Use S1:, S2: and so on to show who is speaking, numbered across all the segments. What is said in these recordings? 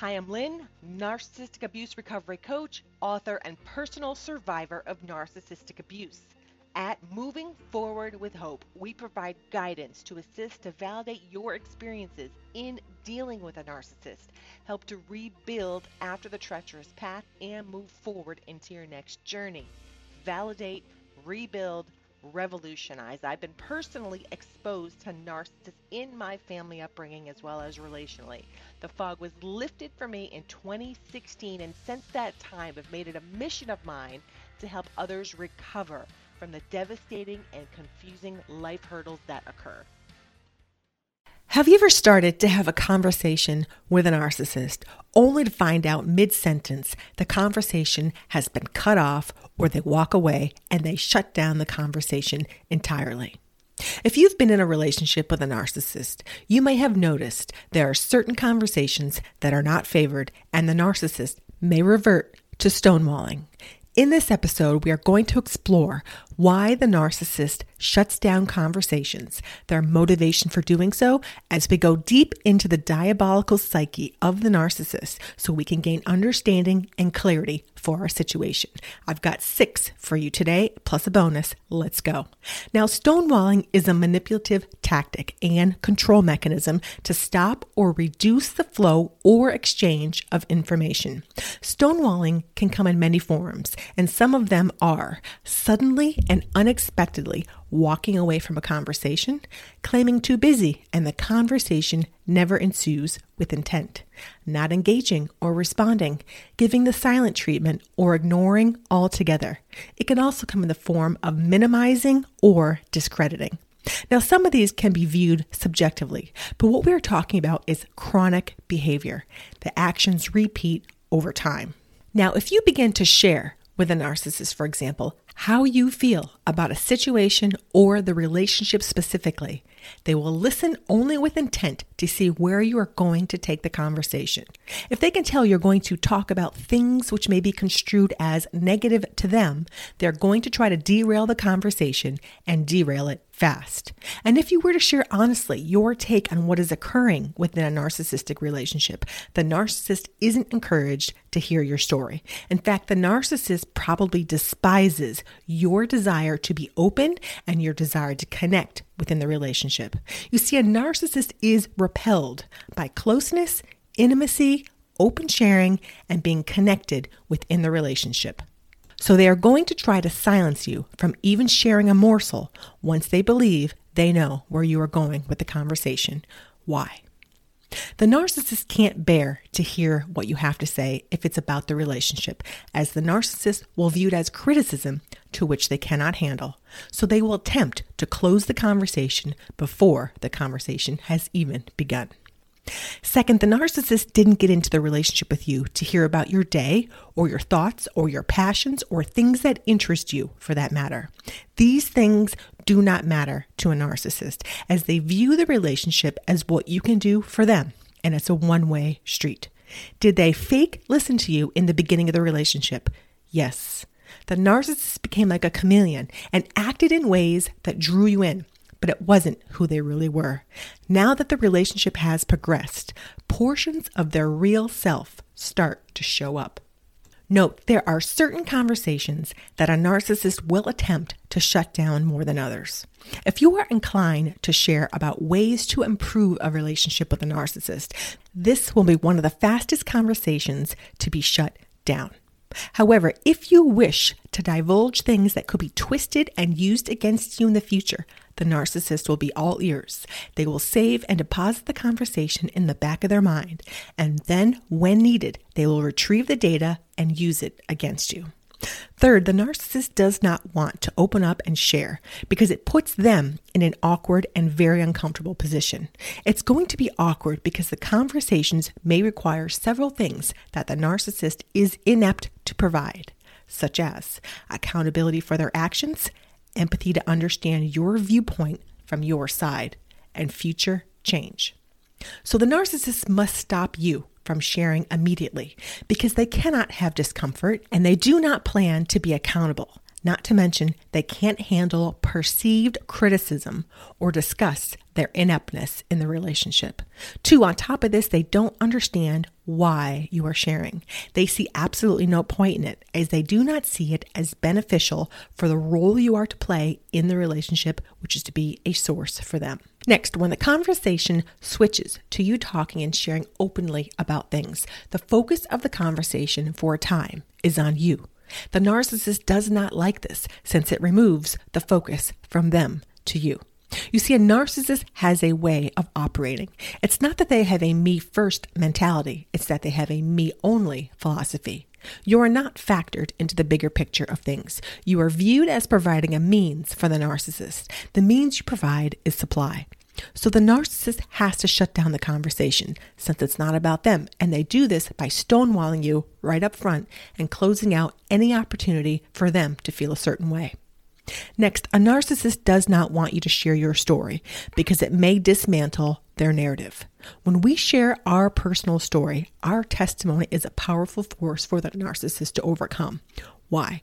S1: Hi, I'm Lynn, narcissistic abuse recovery coach, author, and personal survivor of narcissistic abuse. At Moving Forward with Hope, we provide guidance to assist to validate your experiences in dealing with a narcissist, help to rebuild after the treacherous path, and move forward into your next journey. Validate, rebuild, revolutionize. I've been personally exposed to narcissists in my family upbringing as well as relationally. The fog was lifted for me in 2016, and since that time, I've made it a mission of mine to help others recover from the devastating and confusing life hurdles that occur.
S2: Have you ever started to have a conversation with a narcissist only to find out mid sentence the conversation has been cut off or they walk away and they shut down the conversation entirely? If you've been in a relationship with a narcissist, you may have noticed there are certain conversations that are not favored and the narcissist may revert to stonewalling. In this episode, we are going to explore why the narcissist shuts down conversations, their motivation for doing so, as we go deep into the diabolical psyche of the narcissist so we can gain understanding and clarity for our situation. I've got six for you today, plus a bonus. Let's go. Now, stonewalling is a manipulative tactic and control mechanism to stop or reduce the flow or exchange of information. Stonewalling can come in many forms, and some of them are suddenly and unexpectedly walking away from a conversation, claiming too busy, and the conversation never ensues with intent, not engaging or responding, giving the silent treatment, or ignoring altogether. It can also come in the form of minimizing or discrediting. Now, some of these can be viewed subjectively, but what we're talking about is chronic behavior. The actions repeat over time. Now, if you begin to share with a narcissist, for example, how you feel about a situation or the relationship specifically. They will listen only with intent to see where you are going to take the conversation. If they can tell you're going to talk about things which may be construed as negative to them, they're going to try to derail the conversation and derail it fast. And if you were to share honestly your take on what is occurring within a narcissistic relationship, the narcissist isn't encouraged to hear your story. In fact, the narcissist probably despises your desire to be open and your desire to connect within the relationship. You see, a narcissist is repelled by closeness, intimacy, open sharing, and being connected within the relationship. So they are going to try to silence you from even sharing a morsel once they believe they know where you are going with the conversation. Why? The narcissist can't bear to hear what you have to say if it's about the relationship, as the narcissist will view it as criticism to which they cannot handle. So they will attempt to close the conversation before the conversation has even begun. Second, the narcissist didn't get into the relationship with you to hear about your day or your thoughts or your passions or things that interest you for that matter. These things do not matter to a narcissist as they view the relationship as what you can do for them, and it's a one way street. Did they fake listen to you in the beginning of the relationship? Yes. The narcissist became like a chameleon and acted in ways that drew you in but it wasn't who they really were. Now that the relationship has progressed, portions of their real self start to show up. Note, there are certain conversations that a narcissist will attempt to shut down more than others. If you are inclined to share about ways to improve a relationship with a narcissist, this will be one of the fastest conversations to be shut down. However, if you wish to divulge things that could be twisted and used against you in the future, the narcissist will be all ears. They will save and deposit the conversation in the back of their mind, and then, when needed, they will retrieve the data and use it against you. Third, the narcissist does not want to open up and share because it puts them in an awkward and very uncomfortable position. It's going to be awkward because the conversations may require several things that the narcissist is inept to provide, such as accountability for their actions, empathy to understand your viewpoint from your side, and future change. So the narcissist must stop you from sharing immediately because they cannot have discomfort and they do not plan to be accountable. Not to mention, they can't handle perceived criticism or discuss their ineptness in the relationship. Two, on top of this, they don't understand why you are sharing. They see absolutely no point in it as they do not see it as beneficial for the role you are to play in the relationship, which is to be a source for them. Next, when the conversation switches to you talking and sharing openly about things, the focus of the conversation for a time is on you. The narcissist does not like this since it removes the focus from them to you. You see, a narcissist has a way of operating. It's not that they have a me first mentality, it's that they have a me only philosophy. You are not factored into the bigger picture of things. You are viewed as providing a means for the narcissist. The means you provide is supply. So the narcissist has to shut down the conversation since it's not about them. And they do this by stonewalling you right up front and closing out any opportunity for them to feel a certain way. Next, a narcissist does not want you to share your story because it may dismantle their narrative. When we share our personal story, our testimony is a powerful force for the narcissist to overcome. Why?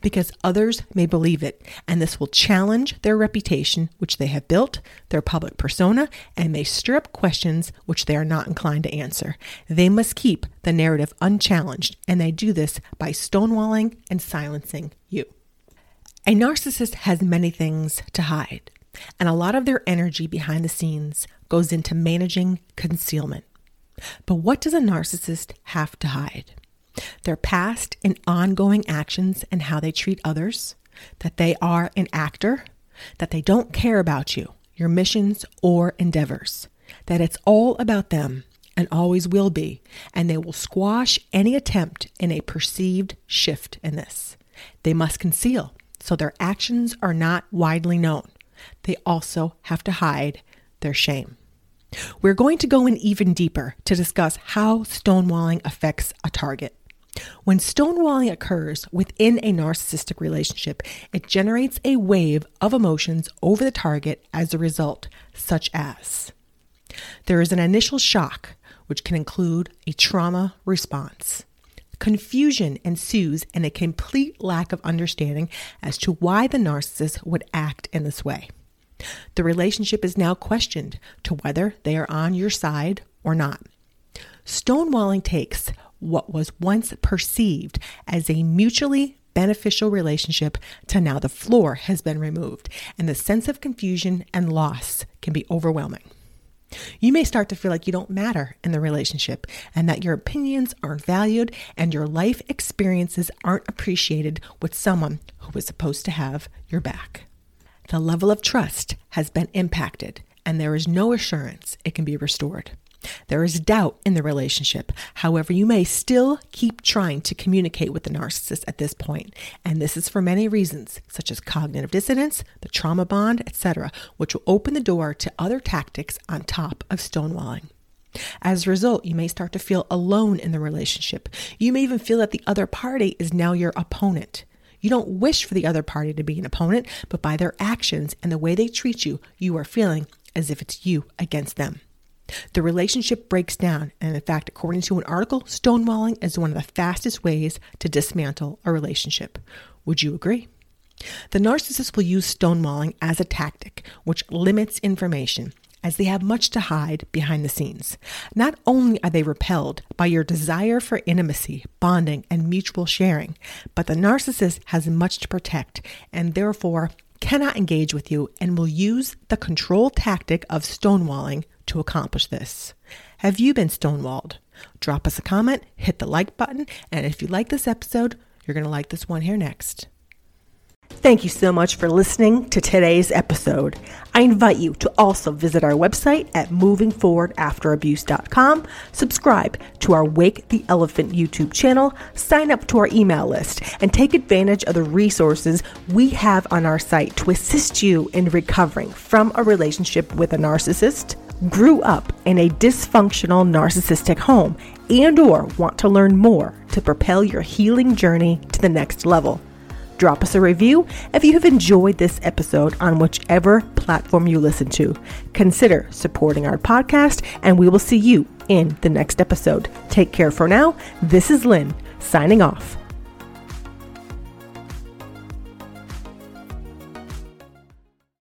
S2: Because others may believe it, and this will challenge their reputation, which they have built, their public persona, and may stir up questions which they are not inclined to answer. They must keep the narrative unchallenged, and they do this by stonewalling and silencing you. A narcissist has many things to hide, and a lot of their energy behind the scenes goes into managing concealment. But what does a narcissist have to hide? Their past and ongoing actions and how they treat others, that they are an actor, that they don't care about you, your missions, or endeavors, that it's all about them and always will be, and they will squash any attempt in a perceived shift in this. They must conceal so their actions are not widely known. They also have to hide their shame. We're going to go in even deeper to discuss how stonewalling affects a target. When stonewalling occurs within a narcissistic relationship, it generates a wave of emotions over the target as a result, such as there is an initial shock, which can include a trauma response. Confusion ensues and a complete lack of understanding as to why the narcissist would act in this way. The relationship is now questioned to whether they are on your side or not. Stonewalling takes what was once perceived as a mutually beneficial relationship to now the floor has been removed, and the sense of confusion and loss can be overwhelming. You may start to feel like you don't matter in the relationship and that your opinions aren't valued and your life experiences aren't appreciated with someone who was supposed to have your back. The level of trust has been impacted and there is no assurance it can be restored. There is doubt in the relationship. However, you may still keep trying to communicate with the narcissist at this point, and this is for many reasons, such as cognitive dissonance, the trauma bond, etc., which will open the door to other tactics on top of stonewalling. As a result, you may start to feel alone in the relationship. You may even feel that the other party is now your opponent. You don't wish for the other party to be an opponent, but by their actions and the way they treat you, you are feeling as if it's you against them. The relationship breaks down, and in fact, according to an article, stonewalling is one of the fastest ways to dismantle a relationship. Would you agree? The narcissist will use stonewalling as a tactic which limits information as they have much to hide behind the scenes. Not only are they repelled by your desire for intimacy, bonding, and mutual sharing, but the narcissist has much to protect and therefore cannot engage with you and will use the control tactic of stonewalling to accomplish this. Have you been stonewalled? Drop us a comment, hit the like button, and if you like this episode, you're going to like this one here next. Thank you so much for listening to today's episode. I invite you to also visit our website at movingforwardafterabuse.com, subscribe to our Wake the Elephant YouTube channel, sign up to our email list, and take advantage of the resources we have on our site to assist you in recovering from a relationship with a narcissist grew up in a dysfunctional narcissistic home and or want to learn more to propel your healing journey to the next level. Drop us a review if you have enjoyed this episode on whichever platform you listen to. Consider supporting our podcast and we will see you in the next episode. Take care for now. This is Lynn signing off.